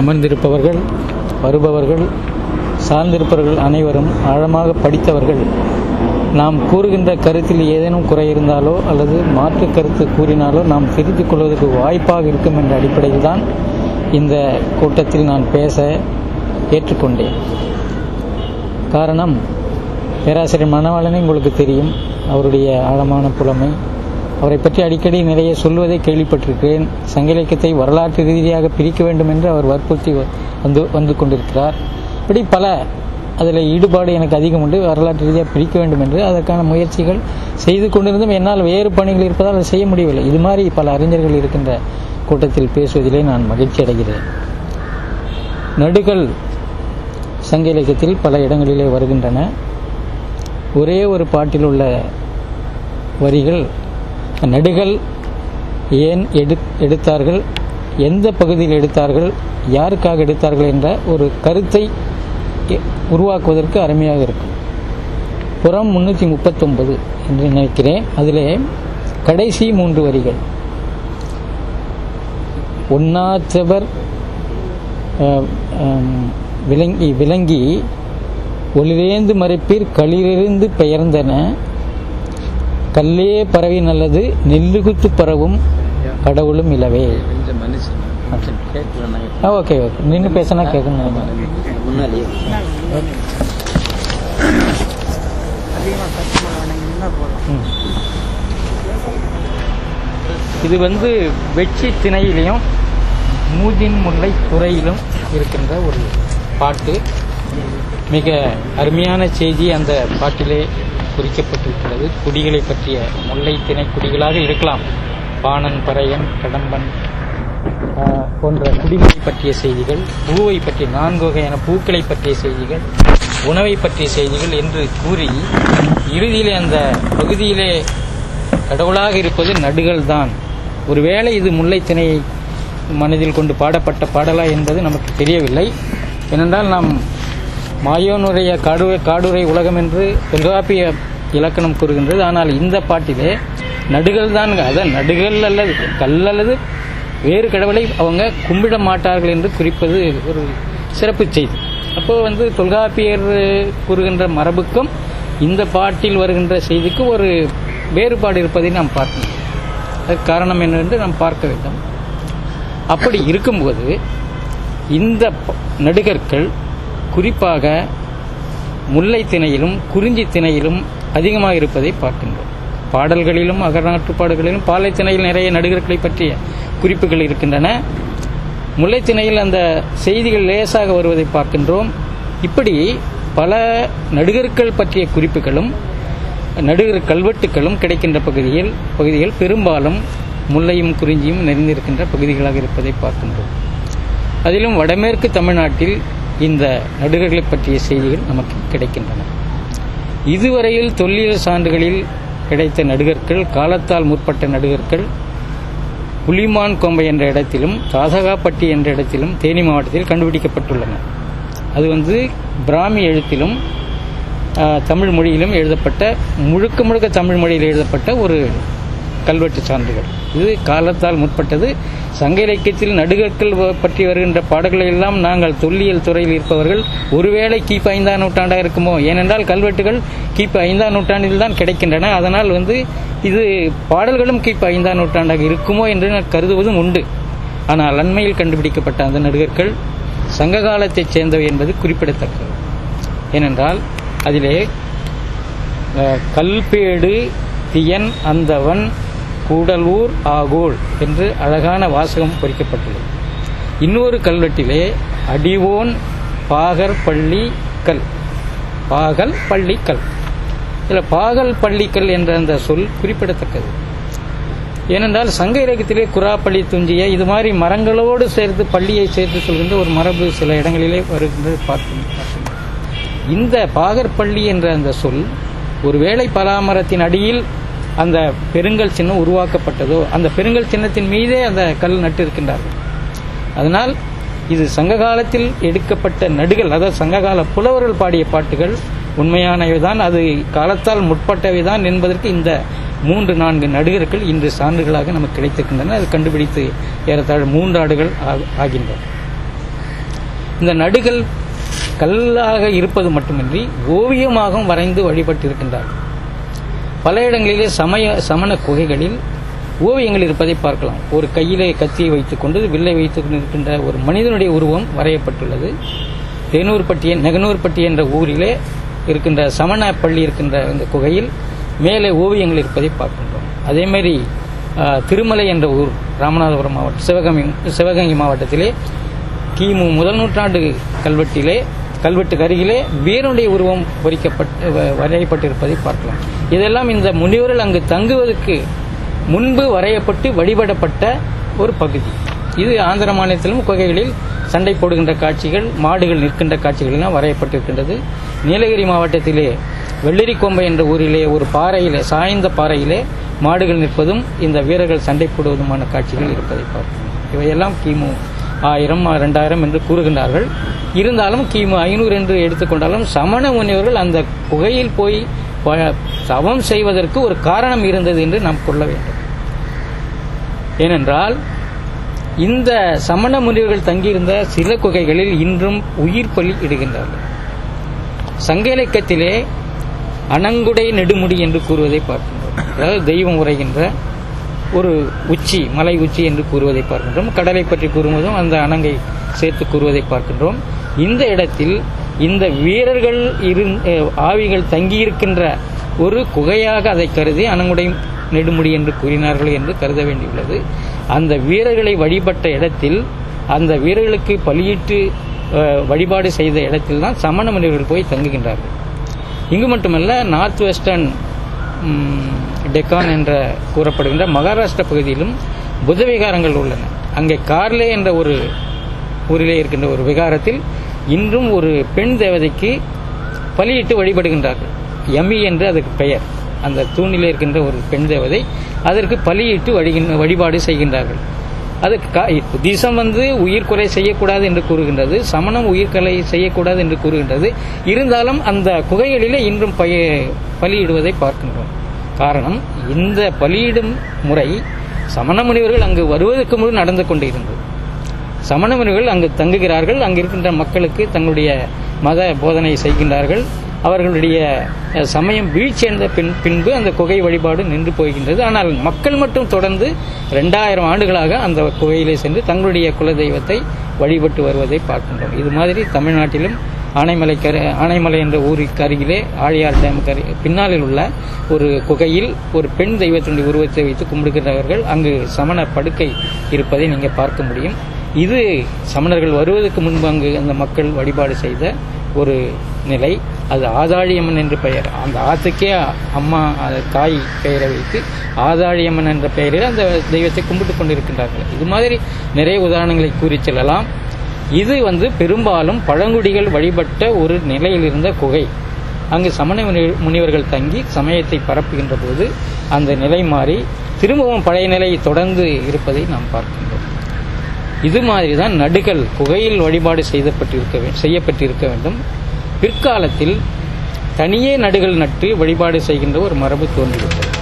அமர்ந்திருப்பவர்கள் வருபவர்கள் சார்ந்திருப்பவர்கள் அனைவரும் ஆழமாக படித்தவர்கள். நாம் கூறுகின்ற கருத்தில் ஏதேனும் குறை இருந்தாலோ அல்லது மாற்று கருத்து கூறினாலோ நாம் திருத்திக் கொள்வதற்கு வாய்ப்பாக இருக்கும் என்ற அடிப்படையில் தான் இந்த கூட்டத்தில் நான் பேச ஏற்றுக்கொண்டேன். காரணம் பேராசிரியர் மணவாளனே உங்களுக்கு தெரியும். அவருடைய ஆழமான புலமை அவரை பற்றி அடிக்கடி நிறைய சொல்வதை கேள்விப்பட்டிருக்கிறேன். சங்க இலக்கியத்தை வரலாற்று ரீதியாக பிரிக்க வேண்டும் என்று அவர் வற்புறுத்தி வந்து வந்து கொண்டிருக்கிறார். இப்படி பல அதில் ஈடுபாடு எனக்கு அதிகம் உண்டு. வரலாற்று ரீதியாக பிரிக்க வேண்டும் என்று அதற்கான முயற்சிகள் செய்து கொண்டிருந்தும் என்னால் வேறு பணிகள் இருப்பதால் அதை செய்ய முடியவில்லை. இது மாதிரி பல அறிஞர்கள் இருக்கின்ற கூட்டத்தில் பேசுவதிலே நான் மகிழ்ச்சி அடைகிறேன். நடுகள் சங்க இலக்கியத்தில் பல இடங்களிலே வருகின்றன. ஒரே ஒரு பாட்டில் உள்ள வரிகள் நடுகள் ஏன் எடு எடுத்தார்கள்? எந்த பகுதியில் எடுத்தார்கள்? யாருக்காக எடுத்தார்கள் என்ற ஒரு கருத்தை உருவாக்குவதற்கு அருமையாக இருக்கும். புறம் முன்னூற்றி முப்பத்தொன்பது என்று நினைக்கிறேன். அதிலே கடைசி மூன்று வரிகள். ஒன்னாற்றவர் விளங்கி விளங்கி ஒளிரேந்து மறைப்பீர் களிரிருந்து பெயர்ந்தன. கல்லே பறவை நல்லது நெல்லுகுத்து பறவும் கடவுளும் இலவே. ஓகே ஓகே நின்று பேசினா கேட்கணும் இது வந்து வெற்றி திணையிலையும் மூதின் முல்லை துறையிலும் இருக்கின்ற ஒரு பாட்டு. மிக அருமையான செய்தி அந்த பாட்டிலே. குறிக்கப்பட்டிருக்கிறது. குடிகளை பற்றிய முல்லை திணை குடிகளாக இருக்கலாம். பாணன் பறையன் கடம்பன் போன்ற குடிகளை பற்றிய செய்திகள் பூவை பற்றிய நான்கு வகையான பூக்களை பற்றிய செய்திகள் உணவை பற்றிய செய்திகள் என்று கூறி இறுதியிலே அந்த பகுதியிலே கடவுளாக இருப்பது நடுகள் தான். ஒருவேளை இது முல்லை திணையை மனதில் கொண்டு பாடப்பட்ட பாடலா என்பது நமக்கு தெரியவில்லை. ஏனென்றால் நாம் மாயோனுடைய காடுரை காடுரை உலகம் என்று தொல்காப்பிய இலக்கணம் கூறுகின்றது. ஆனால் இந்த பாட்டிலே நடுகள் தான் அதான் நடுகள் அல்லது கல் அல்லது வேறு கடவுளை அவங்க கும்பிட மாட்டார்கள் என்று குறிப்பது ஒரு சிறப்பு செய்தி. அப்போ வந்து தொல்காப்பியர் கூறுகின்ற மரபுக்கும் இந்த பாட்டில் வருகின்ற செய்திக்கு ஒரு வேறுபாடு இருப்பதை நாம் பார்க்கணும். அதற்கு காரணம் என்னவென்று நாம் பார்க்க வேண்டும். அப்படி இருக்கும்போது இந்த நடிகர்கள் குறிப்பாக முல்லை திணையிலும் குறிஞ்சி திணையிலும் அதிகமாக இருப்பதை பார்க்கின்றோம். பாடல்களிலும் அகநாட்டுப்பாடுகளிலும் பாலை திணையில் நிறைய நடிகர்களை பற்றிய குறிப்புகள் இருக்கின்றன. முல்லைத்திணையில் அந்த செய்திகள் லேசாக வருவதை பார்க்கின்றோம். இப்படி பல நடுகர்கள் பற்றிய குறிப்புகளும் நடுகர் கல்வெட்டுகளும் கிடைக்கின்ற பகுதியில் பகுதிகள் பெரும்பாலும் முல்லையும் குறிஞ்சியும் நிறைந்திருக்கின்ற பகுதிகளாக இருப்பதை பார்க்கின்றோம். அதிலும் வடமேற்கு தமிழ்நாட்டில் இந்த நடுகர்களை பற்றிய செய்திகள் நமக்கு கிடைக்கின்றன. இதுவரையில் தொல்லியல் சான்றுகளில் கிடைத்த நடுகர்கள் காலத்தால் முற்பட்ட நடுகர்கள் புலிமான் கொம்பை என்ற இடத்திலும் தாசகாப்பட்டி என்ற இடத்திலும் தேனி மாவட்டத்தில் கண்டுபிடிக்கப்பட்டுள்ளன. அது வந்து பிராமி எழுத்திலும் தமிழ் மொழியிலும் எழுதப்பட்ட முழுக்க முழுக்க தமிழ் மொழியில் எழுதப்பட்ட ஒரு கல்வெட்டு சான்றுகள். இது காலத்தால் முற்பட்டது. சங்க இலக்கியத்தில் நடுகற்கள் பற்றி வருகின்ற பாடல்களை எல்லாம் நாங்கள் தொல்லியல் துறையில் இருப்பவர்கள் ஒருவேளை கிபி ஐந்தாம் நூற்றாண்டாக இருக்குமோ? ஏனென்றால் கல்வெட்டுகள் கிபி ஐந்தாம் நூற்றாண்டில் தான் கிடைக்கின்றன. அதனால் வந்து இது பாடல்களும் கிபி ஐந்தாம் நூற்றாண்டாக இருக்குமோ என்று நான் கருதுவதும் உண்டு. ஆனால் அண்மையில் கண்டுபிடிக்கப்பட்ட அந்த நடுகர்கள் சங்க காலத்தைச் சேர்ந்தவை என்பது குறிப்பிடத்தக்கது. ஏனென்றால் அதிலே கல்பேடு தியன் அந்தவன் கூடலூர் ஆகோல் என்று அழகான வாசகம் பொறிக்கப்பட்டுள்ளது. இன்னொரு கல்வெட்டிலே அடிவோன் பாகர் பள்ளி கல். பாகல் பள்ளிக்கல் இதில் பாகல் பள்ளிக்கல் என்ற அந்த சொல் குறிப்பிடத்தக்கது. ஏனென்றால் சங்க இலக்கியத்திலே குராப்பள்ளி துஞ்சிய இது மாதிரி மரங்களோடு சேர்த்து பள்ளியை சேர்த்து சொல்கின்ற ஒரு மரபு சில இடங்களிலே வருகின்றது பார்த்து இந்த பாகற்பள்ளி என்ற அந்த சொல் ஒருவேளை பலாமரத்தின் அடியில் அந்த பெருங்கல் சின்னம் உருவாக்கப்பட்டதோ அந்த பெருங்கல் சின்னத்தின் மீதே அந்த கல் நட்டு இருக்கின்றார்கள் அதனால் இது சங்க காலத்தில் எடுக்கப்பட்ட நடுகள் அதாவது சங்ககால புலவர்கள் பாடிய பாட்டுகள் உண்மையானவைதான் அது காலத்தால் முற்பட்டவைதான் என்பதற்கு இந்த மூன்று நான்கு நடுகர்கள் இன்று சான்றுகளாக நமக்கு கிடைத்திருக்கின்றன. அது கண்டுபிடித்து ஏறத்தாழ மூன்று ஆண்டுகள் ஆகின்றன. இந்த நடுகள் கல்லாக இருப்பது மட்டுமின்றி ஓவியமாகவும் வரைந்து வழிபட்டிருக்கின்றார்கள். பல இடங்களிலே சமய சமண குகைகளில் ஓவியங்கள் இருப்பதை பார்க்கலாம். ஒரு கையிலே கத்தியை வைத்துக்கொண்டு வில்லை வைத்துக் கொண்டிருக்கின்ற ஒரு மனிதனுடைய உருவம் வரையப்பட்டுள்ளது. தேனூர்பட்டி நெகனூர்பட்டி என்ற ஊரிலே இருக்கின்ற சமண பள்ளி இருக்கின்ற இந்த குகையில் மேலே ஓவியங்கள் இருப்பதை பார்க்கின்றோம். அதேமாதிரி திருமலை என்ற ஊர் ராமநாதபுரம் மாவட்டம் சிவகங்கை சிவகங்கை மாவட்டத்திலே கிமு முதல் நூற்றாண்டு கல்வெட்டிலே கல்வெட்டுக்கு அருகிலே வீரனுடைய உருவம் பொறிக்கப்பட்டு வரையப்பட்டிருப்பதை பார்க்கலாம். இதெல்லாம் இந்த முனிவர்கள் அங்கு தங்குவதற்கு முன்பு வரையப்பட்டு வழிபடப்பட்ட ஒரு பகுதி. இது ஆந்திர மாநிலத்திலும் குகைகளில் சண்டை போடுகின்ற காட்சிகள் மாடுகள் நிற்கின்ற காட்சிகள் எல்லாம் வரையப்பட்டிருக்கின்றது. நீலகிரி மாவட்டத்திலே வெள்ளரிக்கொம்பை என்ற ஊரிலே ஒரு பாறையிலே சாய்ந்த பாறையிலே மாடுகள் நிற்பதும் இந்த வீரர்கள் சண்டை போடுவதுமான காட்சிகள் இருப்பதை பார்க்கிறோம். இவையெல்லாம் கிமு ஆயிரம் ரெண்டாயிரம் என்று கூறுகின்றார்கள். இருந்தாலும் கிமு ஐநூறு என்று எடுத்துக்கொண்டாலும் சமண முனிவர்கள் அந்த குகையில் போய் ப- தவம் செய்வதற்கு ஒரு காரணம் இருந்தது என்று நாம் கொள்ள வேண்டும். ஏனென்றால் இந்த சமண முனிவர்கள் தங்கியிருந்த சில குகைகளில் இன்றும் உயிர் பலி இடுகின்றார்கள். சங்க இலக்கத்திலே அனங்குடை நெடுமுடி என்று கூறுவதை பார்க்கின்றோம். அதாவது தெய்வம் உரைகின்ற ஒரு உச்சி மலை உச்சி என்று கூறுவதை பார்க்கின்றோம். கடலை பற்றி கூறுவதும் அந்த அணங்கை சேர்த்து கூறுவதை பார்க்கின்றோம். இந்த இடத்தில் இந்த வீரர்கள் இருந் ஆவிகள் தங்கியிருக்கின்ற ஒரு குகையாக அதை கருதி அனங்குடை நெடுமுடி என்று கூறினார்கள் என்று கருத வேண்டியுள்ளது. அந்த வீரர்களை வழிபட்ட இடத்தில் அந்த வீரர்களுக்கு பலியிட்டு வழிபாடு செய்த இடத்தில் தான் சமண முனிவர்கள் போய் தங்குகின்றார்கள். இங்கு மட்டுமல்ல நார்த் வெஸ்டர்ன் டெக்கான் என்ற கூறப்படுகின்ற மகாராஷ்டிர பகுதியிலும் புத்த விகாரங்கள் உள்ளன. அங்கே கார்லே என்ற ஒரு ஊரிலே இருக்கின்ற ஒரு விகாரத்தில் இன்றும் ஒரு பெண் தேவதைக்கு பலியிட்டு வழிபடுகின்றார்கள். யமி என்று அதுக்கு பெயர். அந்த தூணிலே இருக்கின்ற ஒரு பெண் தேவதை அதற்கு பலியிட்டு வழிகின்ற வழிபாடு செய்கின்றார்கள். அதுக்கு கா- புத்திசம் வந்து உயிர் கொலை செய்யக்கூடாது என்று கூறுகின்றது சமணம் உயிர் கொலை செய்யக்கூடாது என்று கூறுகின்றது. இருந்தாலும் அந்த குகைகளிலே இன்றும் பய பலியிடுவதை பார்க்கின்றோம். காரணம் இந்த பலியிடும் முறை சமண முனிவர்கள் அங்கு வருவதற்கு முன் நடந்து கொண்டிருந்தது. சமண முனிவர்கள் அங்கு தங்குகிறார்கள் அங்கு இருக்கின்ற மக்களுக்கு தங்களுடைய மத போதனை செய்கின்றார்கள். அவர்களுடைய சமயம் வீழ்ச்சியடைந்த பின் பின்பு அந்த குகை வழிபாடு நின்று போகின்றது. ஆனால் மக்கள் மட்டும் தொடர்ந்து ரெண்டாயிரம் ஆண்டுகளாக அந்த குகையிலே சென்று தங்களுடைய குலதெய்வத்தை வழிபட்டு வருவதை பார்க்கின்றோம். இது மாதிரி தமிழ்நாட்டிலும் ஆனைமலை கரு ஆனைமலை என்ற ஊருக்கு அருகிலே ஆழியார் டேமுக்கு அரு பின்னாளில் உள்ள ஒரு குகையில் ஒரு பெண் தெய்வத்தினுடைய உருவத்தை வைத்து கும்பிடுகிறவர்கள் அங்கு சமண படுக்கை இருப்பதை நீங்கள் பார்க்க முடியும். இது சமணர்கள் வருவதற்கு முன்பு அங்கு அந்த மக்கள் வழிபாடு செய்த ஒரு நிலை அது ஆதாழியம்மன் என்று பெயர். அந்த ஆத்துக்கே அம்மா தாய் பெயரை வைத்து ஆதாழியம்மன் என்ற பெயரில் அந்த தெய்வத்தை கும்பிட்டு கொண்டிருக்கின்றார்கள். இது மாதிரி நிறைய உதாரணங்களை கூறி செல்லலாம். இது வந்து பெரும்பாலும் பழங்குடிகள் வழிபட்ட ஒரு நிலையில் இருந்த குகை. அங்கு சமண முனி- முனிவர்கள் தங்கி சமயத்தை பரப்புகின்ற போது அந்த நிலை மாறி திரும்பவும் பழைய நிலை தொடர்ந்து இருப்பதை நாம் பார்க்கின்றோம் இது மாதிரி தான் நடுகள் புகையில் வழிபாடு செய்யப்பட்டிருக்க செய்யப்பட்டிருக்க வேண்டும். பிற்காலத்தில் தனியே நடுகள் நட்டு வழிபாடு செய்கின்ற ஒரு மரபு தோன்றிவிட்டது.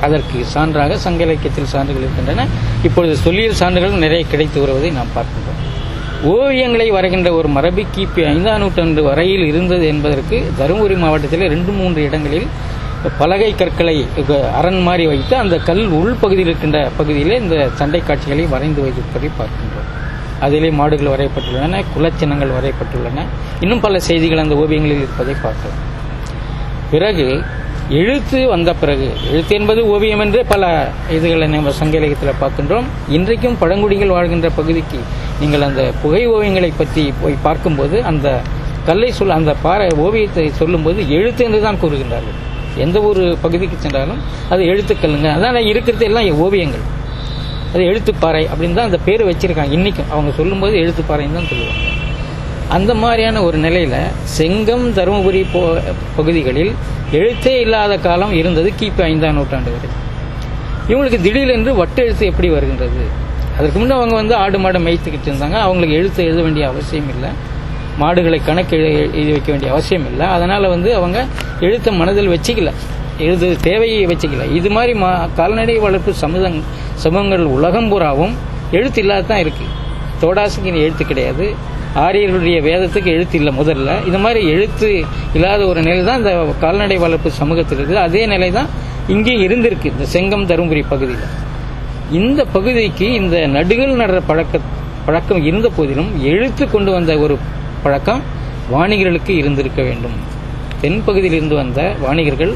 அதற்கு சான்றாக சங்க இலக்கியத்தில் சான்றுகள் இருக்கின்றன. இப்பொழுது சொல்லியல் சான்றுகள் நிறைய கிடைத்து வருவதை நாம் பார்க்கின்றோம். ஓவியங்களை வரைகின்ற ஒரு மரபு கிபி ஐந்தாம் நூற்றாண்டு வரையில் இருந்தது என்பதற்கு தருமபுரி மாவட்டத்தில் ரெண்டு மூன்று இடங்களில் பலகை கற்களை அரண் மாறி வைத்து அந்த கல் உள்பகுதியில் இருக்கின்ற பகுதியிலே இந்த சண்டை காட்சிகளை வரைந்து வைத்திருப்பதை பார்க்கின்றோம். அதிலே மாடுகள் வரையப்பட்டுள்ளன குலச்சின்னங்கள் வரையப்பட்டுள்ளன. இன்னும் பல செய்திகள் அந்த ஓவியங்களில் இருப்பதை பார்க்கலாம். பிறகு எழுத்து வந்த பிறகு எழுத்து என்பது ஓவியம் என்று பல இதுகளை நம்ம சங்க இலக்கியத்தில் பார்க்கின்றோம். இன்றைக்கும் பழங்குடிகள் வாழ்கின்ற பகுதிக்கு நீங்கள் அந்த புகை ஓவியங்களை பற்றி போய் பார்க்கும்போது அந்த கல்லை சொல் அந்த பாறை ஓவியத்தை சொல்லும்போது எழுத்து என்று தான் கூறுகின்றார்கள். எந்த ஒரு பகுதிக்கு சென்றாலும் அது எழுத்துக்கள்ங்க அதான் இருக்கிறது எல்லாம் ஓவியங்கள். அது எழுத்துப்பாறை அப்படின்னு தான் அந்த பேர் வச்சுருக்காங்க. இன்றைக்கும் அவங்க சொல்லும்போது எழுத்துப்பாறைன்னு தான் சொல்லுவாங்க. அந்த மாதிரியான ஒரு நிலையில் செங்கம் தருமபுரி போ பகுதிகளில் எழுத்தே இல்லாத காலம் இருந்தது கிபி ஐந்தாம் நூற்றாண்டு வரை. இவங்களுக்கு திடீரென்று வட்டெழுத்து எப்படி வருகின்றது? அதற்கு முன்னே அவங்க வந்து ஆடு மாடு மேய்த்துக்கிட்டு இருந்தாங்க. அவங்களுக்கு எழுத்து எழுத வேண்டிய அவசியம் இல்லை. மாடுகளை கணக்கு எழுதி வைக்க வேண்டிய அவசியம் இல்லை. அதனால வந்து அவங்க எழுத்தை மனதில் வச்சுக்கல. எழுது தேவையை வச்சுக்கல. இது மாதிரி மா கால்நடை வளர்ப்பு சமூகம் சமூகங்கள் உலகம் பூராவும் எழுத்து இல்லாத தான் இருக்கு. தோடாசுக்கு எழுத்து கிடையாது. ஆரியர்களுடைய வேதத்துக்கு எழுத்து இல்லை முதல்ல. இந்த மாதிரி எழுத்து இல்லாத ஒரு நிலை தான் இந்த கால்நடை வளர்ப்பு சமூகத்தில் இருக்குது. அதே நிலை தான் இங்கே இருந்திருக்கு இந்த செங்கம் தருமபுரி பகுதியில். இந்த பகுதிக்கு இந்த நடுகள் நடுற பழக்க பழக்கம் இருந்த போதிலும் எழுத்து கொண்டு வந்த ஒரு பழக்கம் வாணிகர்களுக்கு இருந்திருக்க வேண்டும். தென்பகுதியில் இருந்து வந்த வாணிகர்கள்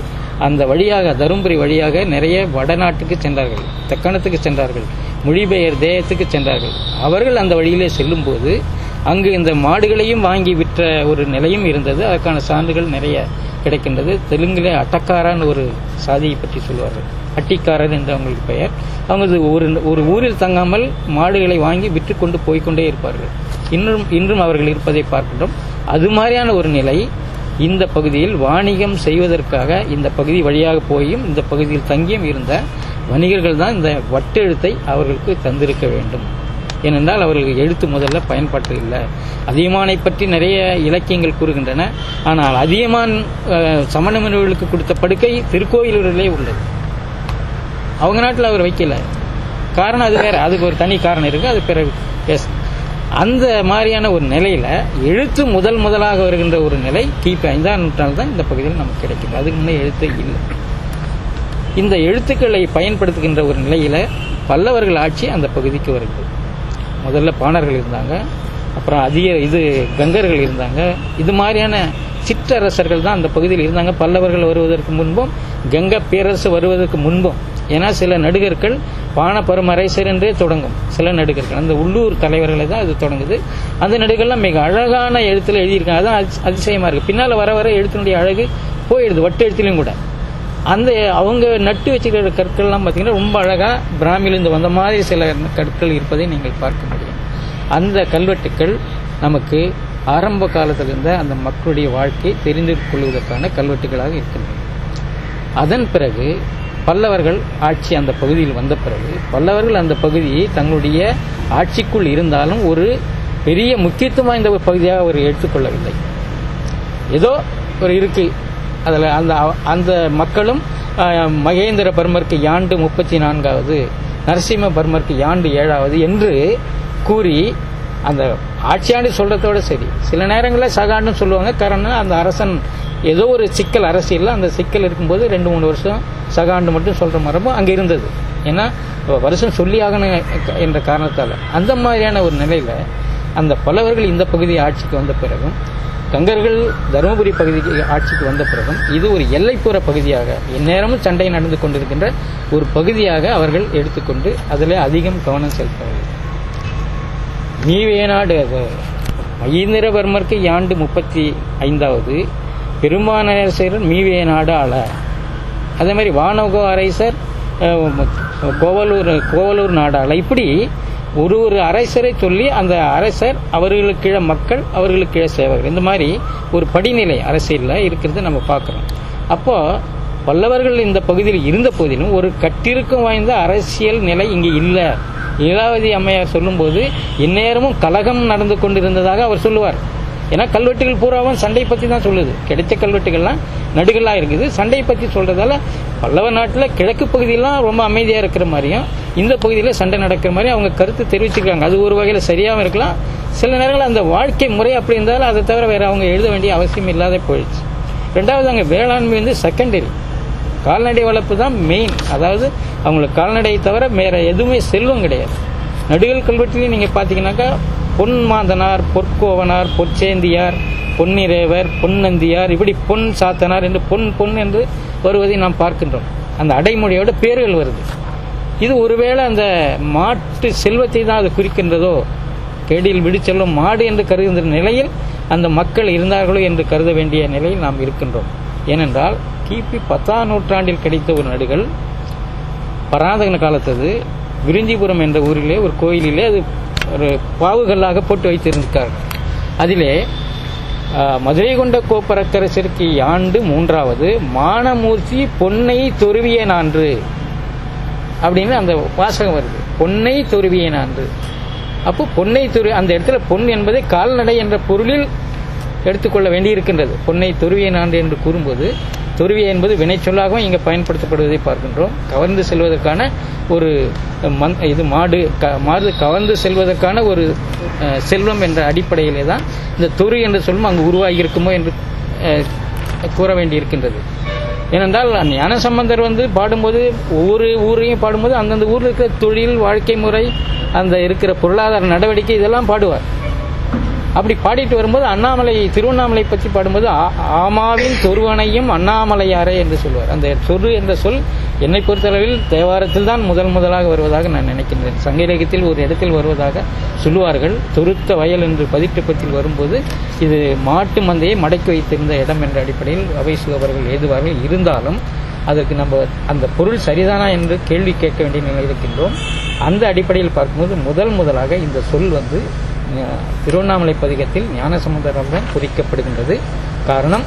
அந்த வழியாக தருமபுரி வழியாக நிறைய வடநாட்டுக்கு சென்றார்கள். தெக்கணத்துக்கு சென்றார்கள். மொழிபெயர் தேயத்துக்கு சென்றார்கள். அவர்கள் அந்த வழியிலே செல்லும்போது அங்கு இந்த மாடுகளையும் வாங்கி விற்ற ஒரு நிலையும் இருந்தது. அதற்கான சான்றுகள் நிறைய கிடைக்கின்றது. தெலுங்கிலே அட்டக்காரான்னு ஒரு சாதியை பற்றி சொல்வார்கள். அட்டிக்காரர் என்று அவங்களுக்கு பெயர். அவங்க ஒரு ஒரு ஊரில் தங்காமல் மாடுகளை வாங்கி விற்று கொண்டு போய்க்கொண்டே இருப்பார்கள். இன்னும் இன்றும் அவர்கள் இருப்பதை பார்க்கின்றோம். அது மாதிரியான ஒரு நிலை இந்த பகுதியில் வாணிகம் செய்வதற்காக இந்த பகுதி வழியாக போயும் இந்த பகுதியில் தங்கியும் இருந்த வணிகர்கள் தான் இந்த வட்டெழுத்தை அவர்களுக்கு தந்திருக்க வேண்டும். ஏனென்றால் அவர்களுக்கு எழுத்து முதல்ல பயன்பாட்டு இல்லை. அதியமானை பற்றி நிறைய இலக்கியங்கள் கூறுகின்றன. ஆனால் அதியமான் சமணமனவர்களுக்கு கொடுத்த படுக்கை திருக்கோயிலூரிலே உள்ளது. அவங்க நாட்டில் அவர் வைக்கல. காரணம் அது வேற. அதுக்கு ஒரு தனி காரணம் இருக்கு. அது பிறகு பேச அந்த மாதிரியான ஒரு நிலையில எழுத்து முதல் முதலாக வருகின்ற ஒரு நிலை கிபி ஐந்தாம் நூற்றாண்டு தான் இந்த பகுதியில் நமக்கு கிடைக்குது. அதுக்கு முன்னே எழுத்து இல்லை. இந்த எழுத்துக்களை பயன்படுத்துகின்ற ஒரு நிலையில பல்லவர்கள் ஆட்சி அந்த பகுதிக்கு வருது. முதல்ல பாணர்கள் இருந்தாங்க அப்புறம் அதிக இது கங்கர்கள் இருந்தாங்க. இது மாதிரியான சிற்றரசர்கள் தான் அந்த பகுதியில் இருந்தாங்க. பல்லவர்கள் வருவதற்கு முன்பும் கங்க பேரரசு வருவதற்கு முன்பும் ஏன்னா சில நடுகர்கள் பாணபரமரைசர் என்றே தொடங்கும். சில நடுகர்கள். அந்த உள்ளூர் தலைவர்களை தான் அது தொடங்குது. அந்த நடுகள்லாம் மிக அழகான எழுத்துல எழுதியிருக்காங்க. அதான் அதிசயமாக அதிசயமா இருக்கு. பின்னால வர வர எழுத்தினுடைய அழகு போயிடுது வட்டு எழுத்துலையும் கூட. அந்த அவங்க நட்டு வச்சுக்கிற கற்கள்லாம் பார்த்தீங்கன்னா ரொம்ப அழகா பிராமிலிருந்து வந்த மாதிரி சில கற்கள் இருப்பதை நீங்கள் பார்க்க முடியும். அந்த கல்வெட்டுக்கள் நமக்கு ஆரம்ப காலத்தில் இருந்த அந்த மக்களுடைய வாழ்க்கை தெரிந்து கொள்வதற்கான கல்வெட்டுகளாக இருக்கின்றன. அதன் பிறகு பல்லவர்கள் ஆட்சி அந்த பகுதியில் வந்த பிறகு பல்லவர்கள் அந்த பகுதியை தங்களுடைய ஆட்சிக்குள் இருந்தாலும் ஒரு பெரிய முக்கியத்துவம் வாய்ந்த ஒரு பகுதியாக அவர் எடுத்துக்கொள்ளவில்லை ஏதோ ஒரு இருக்கு. அதில் அந்த அந்த மக்களும் மகேந்திர பர்மருக்கு யாண்டு முப்பத்தி நான்காவது நரசிம்ம பர்மருக்கு யாண்டு ஏழாவது என்று கூறி அந்த ஆட்சியாண்டு சொல்றதோட சரி. சில நேரங்களில் சகாண்டும் சொல்லுவாங்க. காரணம் அந்த அரசன் ஏதோ ஒரு சிக்கல் அரசியலில் அந்த சிக்கல் இருக்கும்போது ரெண்டு மூணு வருஷம் சகாண்டு மட்டும் சொல்கிற மரபும் அங்கே இருந்தது. ஏன்னா வருஷம் சொல்லி ஆகணும் என்ற காரணத்தால். அந்த மாதிரியான ஒரு நிலையில் அந்த பல்லவர்கள் இந்த பகுதி ஆட்சிக்கு வந்த பிறகும் கங்கர்கள் தருமபுரி பகுதிக்கு ஆட்சிக்கு வந்த பிறகும் இது ஒரு எல்லைப்புற பகுதியாக எந்நேரமும் சண்டை நடந்து கொண்டிருக்கின்ற ஒரு பகுதியாக அவர்கள் எடுத்துக்கொண்டு அதில் அதிகம் கவனம் செலுத்தவில்லை. மீவேநாடு அது. மகேந்திரவர்மருக்கு யாண்டு முப்பத்தி ஐந்தாவது பெருமானரசர் மீவேநாடு ஆள. அதே மாதிரி வானகோ அரசர் கோவலூர் கோவலூர் நாடாள இப்படி ஒரு ஒரு அரசரை சொல்லி அந்த அரசர் அவர்களுக்கு கீழே மக்கள் அவர்களுக்கு கீழே சேவகர். இந்த மாதிரி ஒரு படிநிலை அரசியலில் இருக்கிறத நம்ம பார்க்குறோம். அப்போ பல்லவர்கள் இந்த பகுதியில் இருந்த போதிலும் ஒரு கட்டிருக்கும் வாய்ந்த அரசியல் நிலை இங்கே இல்லை. லீலாவதி அம்மையார் சொல்லும்போது இந்நேரமும் கலகம் நடந்து கொண்டிருந்ததாக அவர் சொல்லுவார். ஏன்னா கல்வெட்டுகள் பூராவும் சண்டை பற்றி தான் சொல்லுது. கிடைத்த கல்வெட்டுகள்லாம் நடுகளாக இருக்குது. சண்டை பற்றி சொல்றதால பல்லவ நாட்டில் கிழக்கு பகுதியெல்லாம் ரொம்ப அமைதியாக இருக்கிற மாதிரியும் இந்த பகுதியில் சண்டை நடக்கிற மாதிரி அவங்க கருத்து தெரிவிச்சுக்கிறாங்க. அது ஒரு வகையில் சரியாகவும் இருக்கலாம். சில நேரங்களில் அந்த வாழ்க்கை முறை அப்படி இருந்தாலும் அதை தவிர வேற அவங்க எழுத வேண்டிய அவசியம் இல்லாத போயிடுச்சு. ரெண்டாவது அங்கே வேளாண்மை வந்து செகண்டரி கால்நடை வளர்ப்பு தான் மெயின் அதாவது அவங்களுக்கு கால்நடையை தவிர வேற எதுவுமே செல்வம் கிடையாது. நடுகள் கல்வெட்டிலையும் நீங்கள் பார்த்தீங்கன்னாக்கா பொன் மாந்தனார் பொற்கோவனார் பொற்சேந்தியார் பொன்னிரேவர் பொன்னந்தியார் இப்படி பொன் சாத்தனார் என்று பொன் பொன் என்று வருவதை நாம் பார்க்கின்றோம். அந்த அடைமொழியோட பேர்கள் வருது. இது ஒருவேளை அந்த மாட்டு செல்வத்தை தான் அது குறிக்கின்றதோ? கேடியில் விடுச்செல்லும் மாடு என்று கருதுகின்ற நிலையில் அந்த மக்கள் இருந்தார்களோ என்று கருத வேண்டிய நிலையில் நாம் இருக்கின்றோம். ஏனென்றால் கிபி பத்தாம் நூற்றாண்டில் கிடைத்த ஒரு நடுகள் பராதகன காலத்தது விருஞ்சிபுரம் என்ற ஊரிலே ஒரு கோயிலிலே அது ஒரு பாவுகல்லாக போட்டு வைத்திருந்தார். அதிலே மதுரை கொண்ட கோப்பரக்கரசருக்கு ஆண்டு மூன்றாவது மானமூர்த்தி பொன்னை தொருவிய நான்று அப்படின்னு அந்த வாசகம் வருது. பொன்னை தொருவிய நான்று அப்போ பொன்னை துரு அந்த இடத்துல பொன் என்பதை கால்நடை என்ற பொருளில் எடுத்துக்கொள்ள வேண்டியிருக்கின்றது. பொன்னை துருவிய நாண்டு என்று கூறும்போது துருவி என்பது வினைச்சொல்லாகவும் இங்கே பயன்படுத்தப்படுவதை பார்க்கின்றோம். கவர்ந்து செல்வதற்கான ஒரு மந் இது மாடு க மாடு கவர்ந்து செல்வதற்கான ஒரு செல்வம் என்ற அடிப்படையிலே தான் இந்த துரு என்ற சொல்லும் அங்கு உருவாகி இருக்குமோ என்று கூற வேண்டியிருக்கின்றது. ஏனென்றால் ஞானசம்பந்தர் வந்து பாடும்போது ஒவ்வொரு ஊரையும் பாடும்போது அந்தந்த ஊரில் இருக்கிற தொழில் வாழ்க்கை முறை அந்த இருக்கிற பொருளாதார நடவடிக்கை இதெல்லாம் பாடுவார். அப்படி பாடிட்டு வரும்போது அண்ணாமலை திருவண்ணாமலை பற்றி பாடும்போது ஆமாவின் தொருவனையும் அண்ணாமலையாரே என்று சொல்வார். அந்த சொரு என்ற சொல் என்னை பொறுத்தளவில் தேவாரத்தில் தான் முதல் முதலாக வருவதாக நான் நினைக்கின்றேன். சங்க இலக்கியத்தில் ஒரு இடத்தில் வருவதாக சொல்லுவார்கள். தொருத்த வயல் என்று பதிற்றுப்பத்தில் வரும்போது இது மாட்டு மந்தையை மடக்கி வைத்திருந்த இடம் என்ற அடிப்படையில் அவை அவர்கள் எழுதுவார்கள். இருந்தாலும் அதற்கு நம்ம அந்த பொருள் சரிதானா என்று கேள்வி கேட்க வேண்டிய நிலை இருக்கின்றோம். அந்த அடிப்படையில் பார்க்கும்போது முதல் முதலாக இந்த சொல் வந்து திருவண்ணாமலை பதிகத்தில் ஞானசமுதரம் தான் குறிக்கப்படுகின்றது காரணம்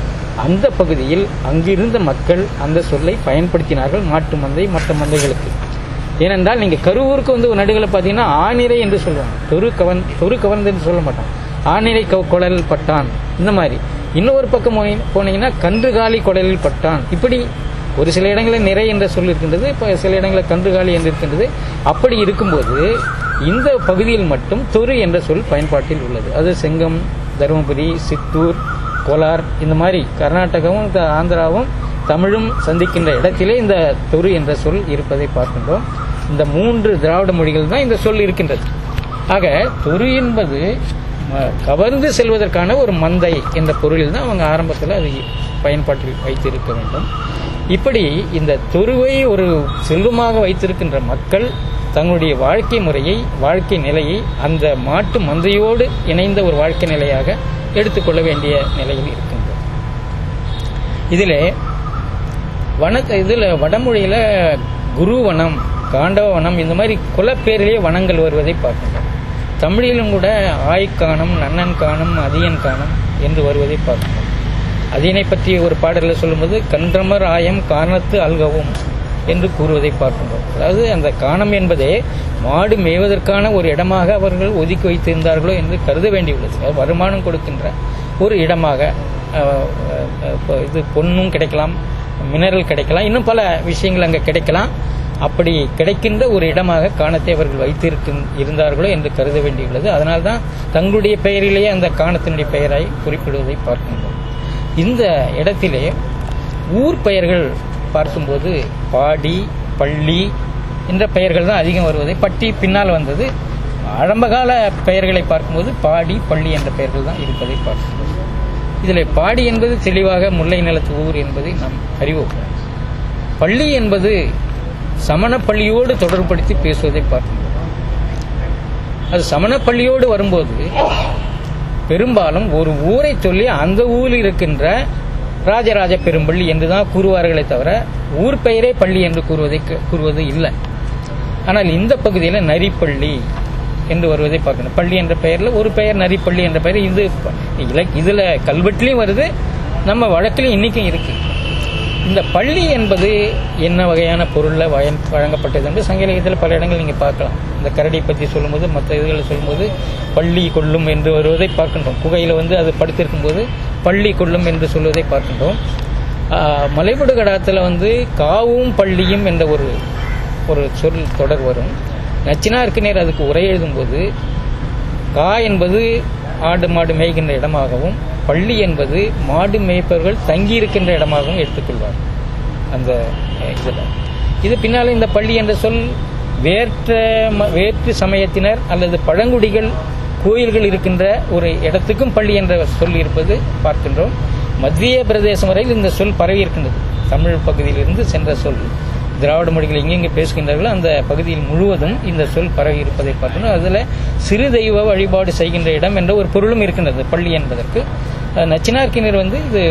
அந்த பகுதியில் அங்கிருந்த மக்கள் அந்த சொல்லை பயன்படுத்தினார்கள் மாட்டு மந்தை மற்ற மந்தைகளுக்கு. ஏனென்றால் நீங்க கருவூருக்கு வந்து ஒரு நடுகளை பார்த்தீங்கன்னா ஆனிரை என்று சொல்லுவாங்க. தொரு கவன் தொரு கவர்ந்து என்று சொல்ல மாட்டான். ஆனிரை குழலில் பட்டான். இந்த மாதிரி. இன்னொரு பக்கம் போனீங்கன்னா கன்றுகாலி குழலில் பட்டான். இப்படி ஒரு சில இடங்களில் நிறை என்ற சொல் இருக்கின்றது இப்போ சில இடங்களில் கன்றுகாலி என்று இருக்கின்றது. அப்படி இருக்கும்போது இந்த பகுதியில் மட்டும் தொரு என்ற சொல் பயன்பாட்டில் உள்ளது. அது செங்கம் தருமபுரி சித்தூர் கோலார் இந்த மாதிரி கர்நாடகாவும் த- ஆந்திராவும் தமிழும் சந்திக்கின்ற இடத்திலே இந்த தொரு என்ற சொல் இருப்பதை பார்க்கின்றோம். இந்த மூன்று திராவிட மொழிகள் தான் இந்த சொல் இருக்கின்றது. ஆக தொரு என்பது கவர்ந்து செல்வதற்கான ஒரு மந்தை என்ற பொருளில் தான் அவங்க ஆரம்பத்தில் அதை பயன்பாட்டில் வைத்திருக்க வேண்டும். இப்படி இந்த தொருவை ஒரு செல்வமாக வைத்திருக்கின்ற மக்கள் தங்களுடைய வாழ்க்கை முறையை வாழ்க்கை நிலையை அந்த மாட்டு மந்தையோடு இணைந்த ஒரு வாழ்க்கை நிலையாக எடுத்துக்கொள்ள வேண்டிய நிலையில் இருக்கின்றது இதில் வன இதில் வடமொழியில் குருவனம் காண்டவனம் இந்த மாதிரி குலப்பேரிலேயே வனங்கள் வருவதை பார்க்கின்றோம். தமிழிலும் கூட ஆய்க்கானம் நன்னன் காணும் அதியன் காணும் என்று வருவதை பார்க்கும் அதனை பற்றி ஒரு பாடலில் சொல்லும்போது கன்றமர் ஆயம் காணத்து அல்கவும் என்று கூறுவதை பார்க்கின்றோம். அதாவது அந்த காணம் என்பதே மாடு மேய்வதற்கான ஒரு இடமாக அவர்கள் ஒதுக்கி வைத்திருந்தார்களோ என்று கருத வேண்டியுள்ளது. வருமானம் கொடுக்கின்ற ஒரு இடமாக இப்போ இது பொன்னும் கிடைக்கலாம் மினரல் கிடைக்கலாம் இன்னும் பல விஷயங்கள் அங்கே கிடைக்கலாம். அப்படி கிடைக்கின்ற ஒரு இடமாக காணத்தை அவர்கள் வைத்திருக்கு இருந்தார்களோ என்று கருத வேண்டியுள்ளது. அதனால்தான் தங்களுடைய பெயரிலேயே அந்த காணத்தினுடைய பெயரை குறிப்பிடுவதை பார்க்கின்றோம். இந்த இடத்திலே ஊர் பெயர்கள் பார்க்கும்போது பாடி பள்ளி என்ற பெயர்கள் தான் அதிகம் வருவது பட்டி பின்னால் வந்தது. ஆரம்பகால பெயர்களை பார்க்கும்போது பாடி பள்ளி என்ற பெயர்கள் தான் இருப்பதை பார்க்கிறோம் இதில் பாடி என்பது தெளிவாக முல்லை நிலத்து ஊர் என்பதை நாம் அறிவோம். பள்ளி என்பது சமண பள்ளியோடு தொடர்புபடுத்தி பேசுவதை பார்க்கிறோம் அது சமண பள்ளியோடு வரும்போது பெரும்பாலும் ஒரு ஊரை சொல்லி அந்த ஊரில் இருக்கின்ற ராஜராஜ பெரும்பள்ளி என்று தான் கூறுவார்களே தவிர ஊர் பெயரே பள்ளி என்று கூறுவதை கூறுவது இல்லை. ஆனால் இந்த பகுதியில் நரிப்பள்ளி என்று வருவதை பார்க்கணும். பள்ளி என்ற பெயரில் ஒரு பெயர் நரிப்பள்ளி என்ற பெயர் இது இதில் இதுல கல்வெட்டுலையும் வருது நம்ம வழக்கிலையும் இன்னைக்கும் இருக்கு. இந்த பள்ளி என்பது என்ன வகையான பொருளில் வயன் வழங்கப்பட்டது என்று சங்க இலக்கியத்தில் பல இடங்கள் நீங்கள் பார்க்கலாம். இந்த கரடி பற்றி சொல்லும்போது மற்ற இதுகளை சொல்லும்போது பள்ளி கொள்ளும் என்று வருவதை பார்க்கின்றோம். குகையில் வந்து அது படுத்திருக்கும்போது பள்ளி கொள்ளும் என்று சொல்வதை பார்க்கின்றோம். மலைபடு கடாத்தில் வந்து காவும் பள்ளியும் என்ற ஒரு ஒரு சொல் தொடர் வரும். நச்சினாருக்கு நேர் அதுக்கு உரை எழுதும்போது கா என்பது ஆடு மாடு மேய்கின்ற இடமாகவும் பள்ளி என்பது மாடு மேய்ப்பவர்கள் தங்கியிருக்கின்ற இடமாகவும் எடுத்துக்கொள்வார். அந்த இதில். இது பின்னால் இந்த பள்ளி என்ற சொல் வேற்ற ம- வேற்று சமயத்தினர் அல்லது பழங்குடிகள் கோயில்கள் இருக்கின்ற ஒரு இடத்துக்கும் பள்ளி என்ற சொல் இருப்பது பார்க்கின்றோம். மத்திய பிரதேசம் வரையில் இந்த சொல் பரவி இருக்கின்றது தமிழ் பகுதியிலிருந்து சென்ற சொல். திராவிட மொழிகள் எங்கெங்கே பேசுகின்றார்களோ அந்த பகுதியில் முழுவதும் இந்த சொல் பரவி இருப்பதை பார்த்தோம் அதில் சிறு தெய்வ வழிபாடு செய்கின்ற இடம் என்ற ஒரு பொருளும் இருக்கின்றது பள்ளி என்பதற்கு. நச்சினார்க்கினர் வந்து இது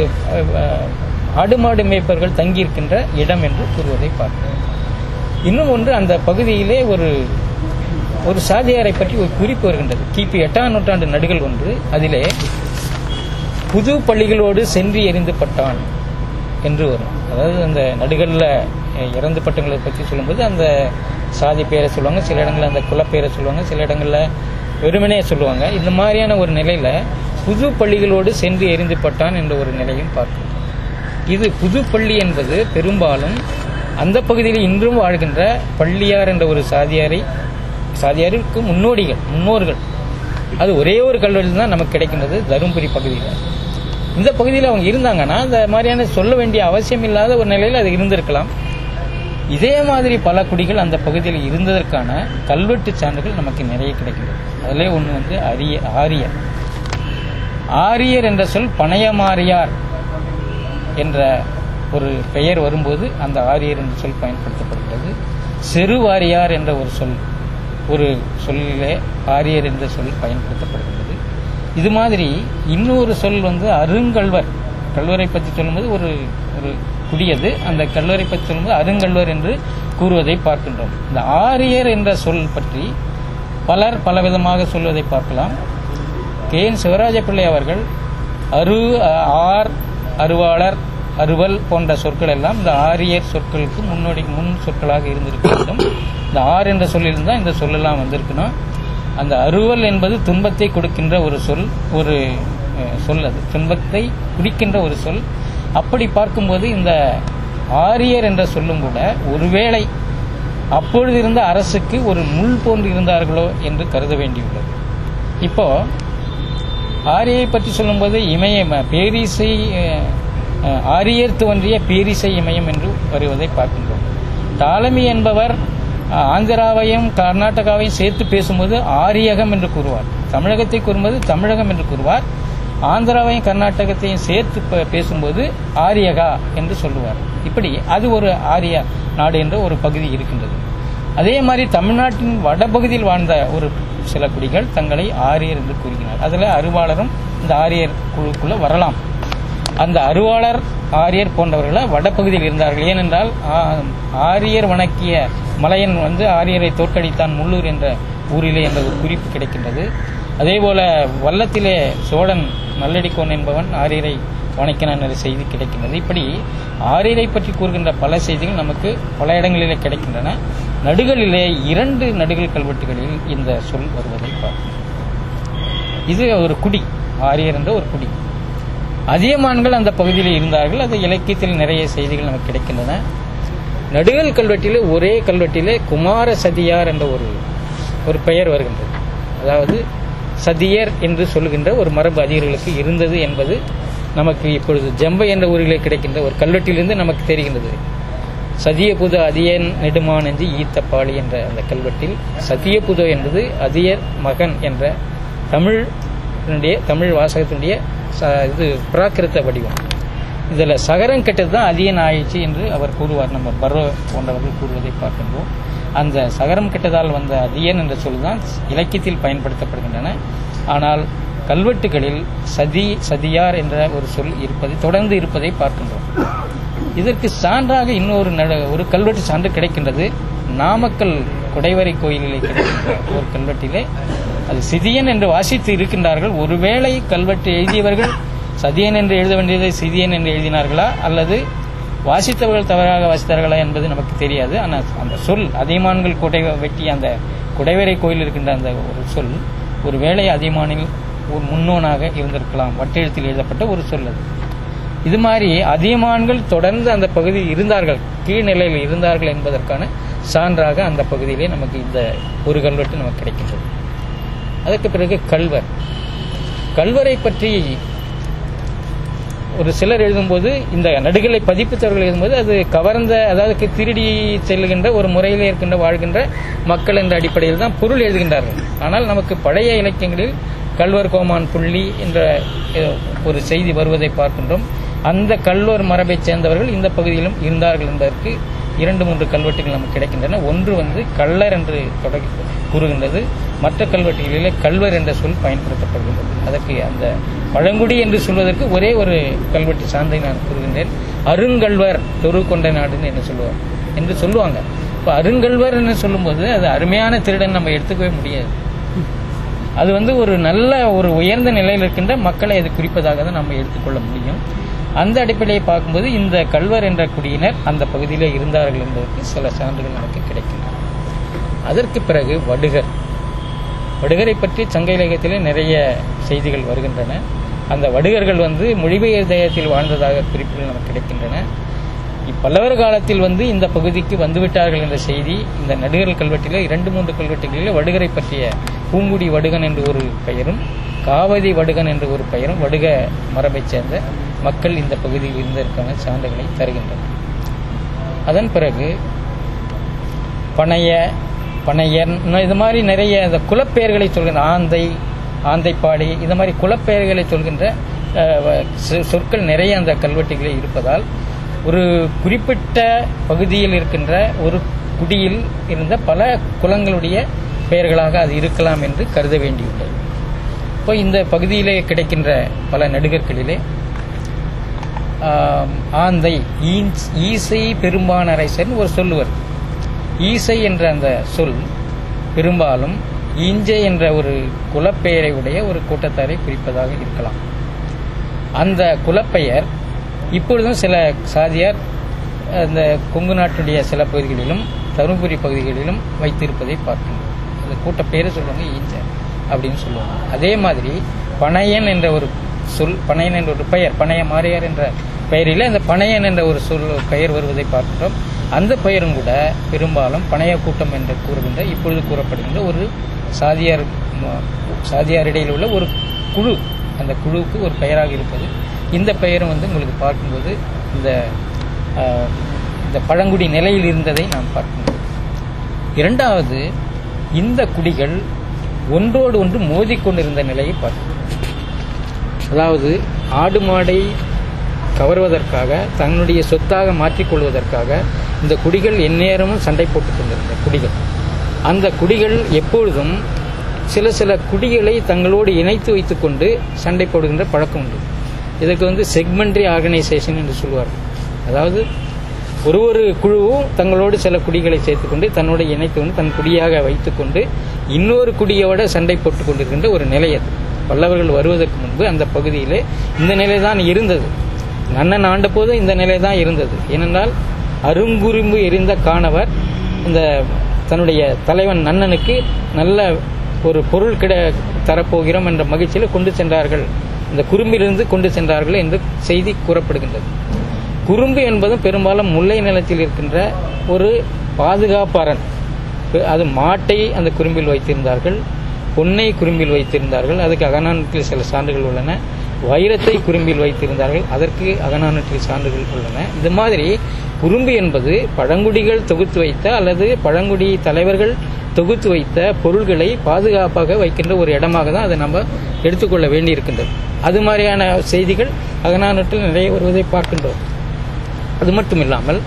ஆடு மாடு மேய்ப்பர்கள் தங்கியிருக்கின்ற இடம் என்று கூறுவதை பார்க்கிறோம் இன்னும் ஒன்று அந்த பகுதியிலே ஒரு ஒரு சாதியாரை பற்றி ஒரு குறிப்பு வருகின்றது. கிபி எட்டாம் நூற்றாண்டு நடுகள் ஒன்று அதிலே புது பள்ளிகளோடு சென்று எரிந்து பட்டான் என்று வரும். அதாவது அந்த நடுகளில் இறந்து பட்டங்களை பற்றி சொல்லும்போது அந்த சாதி பேரை சொல்லுவாங்க சில இடங்களில் அந்த குலப்பேரை சொல்லுவாங்க சில இடங்களில் வெறுமனே சொல்லுவாங்க. இந்த மாதிரியான ஒரு நிலையில் புது பள்ளிகளோடு சென்று எரிந்து பட்டான் என்ற ஒரு நிலையும் பார்க்கிறோம் இது புது பள்ளி என்பது பெரும்பாலும் அந்த பகுதியில் இன்றும் வாழ்கின்ற பள்ளியார் என்ற ஒரு சாதியாரை சாதியாருக்கு முன்னோடிகள் முன்னோர்கள். அது ஒரே ஒரு கல்லூரியில் தான் நமக்கு கிடைக்கின்றது தருமபுரி பகுதியில். இந்த பகுதியில் அவங்க இருந்தாங்கன்னா அந்த மாதிரியான சொல்ல வேண்டிய அவசியம் இல்லாத ஒரு நிலையில் அது இருந்திருக்கலாம். இதே மாதிரி பல குடிகள் அந்த பகுதியில் இருந்ததற்கான கல்வெட்டு சான்றுகள் நமக்கு நிறைய கிடைக்கிறது அதிலே ஒன்று வந்து அரிய ஆரியர். ஆரியர் என்ற சொல் பனையமாரியார் என்ற ஒரு பெயர் வரும்போது அந்த ஆரியர் என்ற சொல் பயன்படுத்தப்படுகிறது. செருவாரியார் என்ற ஒரு சொல் ஒரு சொல்லிலே ஆரியர் என்ற சொல் பயன்படுத்தப்படுகிறது. இது மாதிரி இன்னொரு சொல் வந்து அருங்கல்வர் கல்வரை பற்றி சொல்லும்போது ஒரு ஒரு குடியது. அந்த கல்வரை பற்றி சொல்லும்போது அருங்கல்வர் என்று கூறுவதை பார்க்கின்றோம். இந்த ஆரியர் என்ற சொல் பற்றி பலர் பலவிதமாக சொல்வதை பார்க்கலாம். கே. என். சிவராஜ பிள்ளை அவர்கள் அரு ஆர் அருவாளர் அருவல் போன்ற சொற்கள் எல்லாம் இந்த ஆரியர் சொற்களுக்கு முன்னோடி முன் சொற்களாக இருந்திருக்க வேண்டும். இந்த ஆர் என்ற சொல்லில் இந்த சொல்லெல்லாம் வந்திருக்கணும். அந்த அருவல் என்பது துன்பத்தை கொடுக்கின்ற ஒரு சொல் ஒரு சொல் அது. துன்பத்தை குறிக்கின்ற ஒரு சொல். அப்படி பார்க்கும்போது இந்த ஆரியர் என்ற சொல்லும் கூட ஒருவேளை அப்பொழுது இருந்த அரசுக்கு ஒரு முள் போன்று இருந்தார்களோ என்று கருத வேண்டியுள்ளது. இப்போ ஆரியை பற்றி சொல்லும்போது இமயம் பேரிசை ஆரியர் தோன்றிய பேரிசை இமயம் என்று வருவதை பார்க்கின்றோம். டாலமி என்பவர் ஆந்திராவையும் கர்நாடகாவையும் சேர்த்து பேசும்போது ஆரியகம் என்று கூறுவார். தமிழகத்தை கூறும்போது தமிழகம் என்று கூறுவார். ஆந்திராவையும் கர்நாடகத்தையும் சேர்த்து ப- பேசும்போது ஆரியகா என்று சொல்லுவார். இப்படி அது ஒரு ஆரிய நாடு என்ற ஒரு பகுதி இருக்கின்றது. அதே மாதிரி தமிழ்நாட்டின் வடபகுதியில் வாழ்ந்த ஒரு சில குடிகள் தங்களை ஆரியர் என்று கூறுகிறார். அதில் அறிவாளரும் இந்த ஆரியர் குழுக்குள்ள வரலாம். அந்த அருவாளர் ஆரியர் போன்றவர்கள் வடபகுதியில் இருந்தார்கள். ஏனென்றால் ஆரியர் வணக்கிய மலையன் வந்து ஆரியரை தோற்கடித்தான் முள்ளூர் என்ற ஊரிலே என்ற ஒரு குறிப்பு கிடைக்கின்றது. அதேபோல வல்லத்திலே சோழன் நல்லடிக்கோன் என்பவன் ஆரியரை வணக்கினான் என்ற செய்தி கிடைக்கின்றது. இப்படி ஆரியரை பற்றி கூறுகின்ற பல செய்திகள் நமக்கு பல இடங்களிலே கிடைக்கின்றன. நடுகளிலே இரண்டு நடுகள் கல்வெட்டுகளில் இந்த சொல் வருவதை பார்க்கிறோம் இது ஒரு குடி ஆரியர் என்ற ஒரு குடி. அதியமான்கள் அந்த பகுதியில் இருந்தார்கள். அது இலக்கியத்தில் நிறைய செய்திகள் நமக்கு கிடைக்கின்றன. நடுகள் கல்வெட்டிலே ஒரே கல்வெட்டிலே குமார சதியார் என்ற ஒரு ஒரு பெயர் வருகின்றது. அதாவது சதியர் என்று சொல்லுகின்ற ஒரு மரபு அதிகர்களுக்கு இருந்தது என்பது நமக்கு இப்பொழுது ஜம்பை என்ற ஊரிலே கிடைக்கின்ற ஒரு கல்வெட்டிலிருந்து நமக்கு தெரிகின்றது. சதியபுத அதியன் நெடுமானஞ்சி ஈத்தப்பாளி என்ற அந்த கல்வெட்டில் சதியபுத என்பது அதியர் மகன் என்ற தமிழ் தமிழ் வாசகத்தினுடைய இது பிராகிருத்த வடிவம். இதில் சகரம் கெட்டது தான் அதியன் ஆயிடுச்சு என்று அவர் கூறுவார். நம்ம பர்வ போன்றவர்கள் கூறுவதை பார்க்கின்றோம். அந்த சகரம் கெட்டதால் வந்த அதியன் என்ற சொல் தான் இலக்கியத்தில் பயன்படுத்தப்படுகின்றன. ஆனால் கல்வெட்டுகளில் சதி சதியார் என்ற ஒரு சொல் இருப்பதை தொடர்ந்து இருப்பதை பார்க்கின்றோம். இதற்கு சான்றாக இன்னொரு நட- ஒரு கல்வெட்டு சான்று கிடைக்கின்றது. நாமக்கல் குடைவரை கோயிலிலே கிடைக்கின்ற ஒரு கல்வெட்டிலே. அது சிதியன் என்று வாசித்து இருக்கின்றார்கள். ஒருவேளை கல்வெட்டு எழுதியவர்கள் சதியன் என்று எழுத வேண்டியதை சிதியன் என்று எழுதினார்களா? அல்லது வாசித்தவர்கள் தவறாக வாசித்தார்களா என்பது நமக்கு தெரியாது. ஆனால் அந்த சொல் அதியமான்கள் குடை வெட்டி அந்த குடைவரை கோயில் இருக்கின்ற அந்த ஒரு சொல் ஒருவேளை அதியமானில் ஒரு முன்னோனாக இருந்திருக்கலாம். வட்டெழுத்தில் எழுதப்பட்ட ஒரு சொல் அது. இது மாதிரி அதியமான்கள் தொடர்ந்து அந்த பகுதியில் இருந்தார்கள். கீழ்நிலையில் இருந்தார்கள் என்பதற்கான சான்றாக அந்த பகுதியிலே நமக்கு இந்த ஒரு கல்வெட்டு நமக்கு கிடைக்கின்றது. அதற்கு பிறகு கல்வர். கல்வரை பற்றி ஒரு சிலர் எழுதும்போது இந்த நடுகளை பதிப்பித்தவர்கள் எழுதும்போது அது கவர்ந்த அதாவது திருடி செல்லுகின்ற ஒரு முறையில் இருக்கின்ற வாழ்கின்ற மக்கள் என்ற அடிப்படையில் தான் பொருள் எழுதுகின்றார்கள். ஆனால் நமக்கு பழைய இலக்கியங்களில் கல்வர் கோமான் புள்ளி என்ற ஒரு செய்தி வருவதை பார்க்கின்றோம். அந்த கல்வர் மரபைச் சேர்ந்தவர்கள் இந்த பகுதியிலும் இருந்தார்கள் என்பதற்கு இரண்டு மூன்று கல்வெட்டுகள் நமக்கு கிடைக்கின்றன. ஒன்று வந்து கள்ளர் என்று தொடங்கி கூறுகின்றது. மற்ற கல்வெட்டுகளிலே கல்வர் என்ற சொல் பயன்படுத்தப்படுகிறது அதற்கு அந்த பழங்குடி என்று சொல்வதற்கு ஒரே ஒரு கல்வெட்டு சார்ந்தை நான் கூறுகின்றேன். அருங்கல்வர் தொரு கொண்ட நாடுன்னு என்ன சொல்லுவார் என்று சொல்லுவாங்க. இப்போ அருங்கல்வர் என்று சொல்லும்போது அது அருமையான திருடன் நம்ம எடுத்துக்கவே முடியாது. அது வந்து ஒரு நல்ல ஒரு உயர்ந்த நிலையில் இருக்கின்ற மக்களை அது குறிப்பதாக தான் நம்ம எடுத்துக்கொள்ள முடியும். அந்த அடிப்படையை பார்க்கும்போது இந்த கல்வர் என்ற குடியினர் அந்த பகுதியில் இருந்தார்கள் என்பதற்கு சில சான்றுகள் நமக்கு கிடைக்கின்றன. அதற்கு பிறகு வடுகர். வடுகரை பற்றி சங்க இலக்கியத்திலே நிறைய செய்திகள் வருகின்றன. அந்த வடுகர்கள் வந்து மொழிபெயர் தேயத்தில் வாழ்ந்ததாக குறிப்புகள் நமக்கு கிடைக்கின்றன. இப்பல்லவர் காலத்தில் வந்து இந்த பகுதிக்கு வந்துவிட்டார்கள் என்ற செய்தி இந்த நடுகர் கல்வெட்டில் இரண்டு மூன்று கல்வெட்டுகளில் வடுகரை பற்றிய பூங்குடி வடுகன் என்று ஒரு பெயரும் காவதி வடுகன் என்று ஒரு பெயரும் வடுக மரபைச் சேர்ந்த மக்கள் இந்த பகுதியில் இருந்ததற்கான சான்றுகளை தருகின்றனர். அதன் பிறகு பனைய பனையன் இன்னும் இது மாதிரி நிறைய இந்த குலப்பெயர்களை சொல்கின்ற ஆந்தை ஆந்தைப்பாடி இது மாதிரி குலப்பெயர்களை சொல்கின்ற சொ- சொற்கள் நிறைய அந்த கல்வெட்டுகளில் இருப்பதால் ஒரு குறிப்பிட்ட பகுதியில் இருக்கின்ற ஒரு குடியில் இருந்த பல குலங்களுடைய பெயர்களாக அது இருக்கலாம் என்று கருத வேண்டியுள்ளது. இப்போ இந்த பகுதியிலே கிடைக்கின்ற பல நடுகர்களிலே ஆந்தை ஈன்ஸ்- ஈசை பெரும்பான் அரசன் ஒரு சொல்லுவர். ஈசை என்ற அந்த சொல் பெரும்பாலும் ஈஞ்சை என்ற ஒரு குலப்பெயரை உடைய ஒரு கூட்டத்தாரை குறிப்பதாக இருக்கலாம். அந்த குலப்பெயர் இப்பொழுதும் சில சாதியார் அந்த கொங்கு நாட்டுடைய சில பகுதிகளிலும் தருமபுரி பகுதிகளிலும் வைத்திருப்பதை பார்க்கின்றோம். அந்த கூட்டப்பெயரை சொல்லுவாங்க ஈஞ்ச அப்படின்னு சொல்லுவாங்க. அதே மாதிரி பனையன் என்ற ஒரு சொல் பனையன் என்ற ஒரு பெயர் பனைய மாரியார் என்ற பெயரில் அந்த பனையன் என்ற ஒரு சொல் பெயர் வருவதை பார்க்கிறோம் அந்த பெயரும் கூட பெரும்பாலும் பனைய கூட்டம் என்று கூறுகின்ற இப்பொழுது கூறப்படுகின்ற ஒரு சாதியார் சாதியாரிடையில் உள்ள ஒரு குழு. அந்த குழுவுக்கு ஒரு பெயராக இருப்பது. இந்த பெயரும் வந்து உங்களுக்கு பார்க்கும்போது இந்த இந்த பழங்குடி நிலையில் இருந்ததை நாம் பார்க்கும்போது. இரண்டாவது இந்த குடிகள் ஒன்றோடு ஒன்று மோதிக்கொண்டிருந்த நிலையை பார்க்கிறோம் அதாவது ஆடு மாடை கவர்வதற்காக தன்னுடைய சொத்தாக மாற்றிக்கொள்வதற்காக இந்த குடிகள் எந்நேரமும் சண்டை போட்டுக் கொண்டிருந்த குடிகள். அந்த குடிகள் எப்பொழுதும் சில சில குடிகளை தங்களோடு இணைத்து வைத்துக்கொண்டு சண்டை போடுகின்ற பழக்கம் உண்டு. இதுக்கு வந்து செக்மெண்ட்ரி ஆர்கனைசேஷன் என்று சொல்வார்கள். அதாவது ஒரு ஒரு குழுவும் தங்களோடு சில குடிகளை சேர்த்துக்கொண்டு தன்னோட இணைத்து கொண்டு தன் குடியாக வைத்துக்கொண்டு இன்னொரு குடியோட சண்டை போட்டுக் கொண்டிருக்கின்ற ஒரு நிலை அது. பல்லவர்கள் வருவதற்கு முன்பு அந்த பகுதியிலே இந்த நிலை தான் இருந்தது. நன்னன் ஆண்ட போது இந்த நிலை தான் இருந்தது. ஏனென்றால் அருங்குறும்பு எரிந்த காணவர். இந்த தன்னுடைய தலைவன் நன்னனுக்கு நல்ல ஒரு பொருள் கிட தரப்போகிறோம் என்ற மகிழ்ச்சியில் கொண்டு சென்றார்கள். இந்த குறும்பிலிருந்து கொண்டு சென்றார்கள் என்று செய்தி கூறப்படுகின்றது. குறும்பு என்பதும் பெரும்பாலும் முல்லை நிலத்தில் இருக்கின்ற ஒரு பாதுகாப்பாரன். அது மாட்டை அந்த குறும்பில் வைத்திருந்தார்கள். பொன்னை குறும்பில் வைத்திருந்தார்கள். அதுக்கு அகநானூற்றில் சில சான்றுகள் உள்ளன. வைரத்தை குறும்பில் வைத்திருந்தார்கள். அதற்கு அகநானூற்றில் சான்றுகள் உள்ளன. இந்த மாதிரி குறும்பு என்பது பழங்குடிகள் தொகுத்து வைத்த அல்லது பழங்குடி தலைவர்கள் தொகுத்து வைத்த பொருள்களை பாதுகாப்பாக வைக்கின்ற ஒரு இடமாக தான் அதை நம்ம எடுத்துக்கொள்ள வேண்டியிருக்கின்றது. அது மாதிரியான செய்திகள் அகநானூற்றில் நிறைய வருவதை பார்க்கின்றோம். அது மட்டும் இல்லாமல்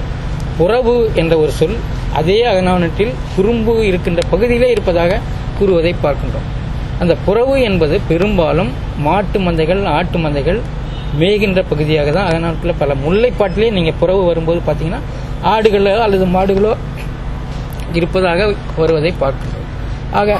புறவு என்ற ஒரு சொல் அதே அகநானூற்றில் குறும்பு இருக்கின்ற பகுதியிலே இருப்பதாக கூறுவதை பார்க்கின்றோம். அந்த புறவு என்பது பெரும்பாலும் மாட்டு மந்தைகள் ஆட்டு மந்தைகள் மேய்கின்ற பகுதியாக தான் அதனால் பல முல்லைப்பாட்டிலேயே நீங்கள் புறவு வரும்போது பார்த்தீங்கன்னா ஆடுகளோ அல்லது மாடுகளோ இருப்பதாக வருவதை பார்க்கின்றோம். ஆக